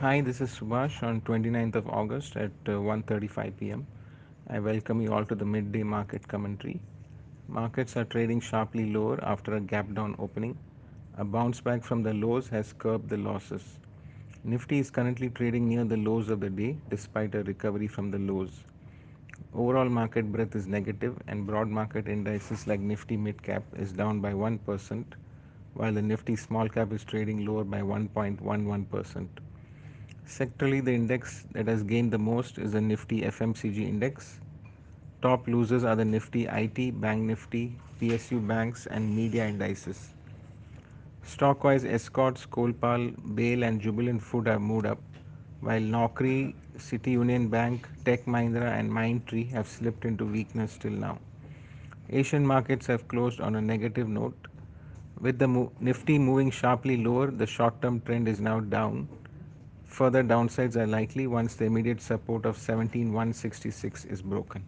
Hi, this is Subhash on 29th of August at uh, 1:35 p.m. I welcome you all to the midday market commentary. Markets are trading sharply lower after a gap down opening. A bounce back from the lows has curbed the losses. Nifty is currently trading near the lows of the day despite a recovery from the lows. Overall market breadth is negative and broad market indices like Nifty Mid Cap is down by 1% while the Nifty Small Cap is trading lower by 1.11%. Sectorally, the index that has gained the most is the Nifty FMCG index. Top losers are the Nifty IT, Bank Nifty, PSU banks, and media indices. Stockwise, Escorts, Colpal, Bale, and Jubilant Food have moved up, while Naukri, City Union Bank, Tech Mahindra, and Mindtree have slipped into weakness till now. Asian markets have closed on a negative note. With the Nifty moving sharply lower, the short term trend is now down. Further downsides are likely once the immediate support of 17166 is broken.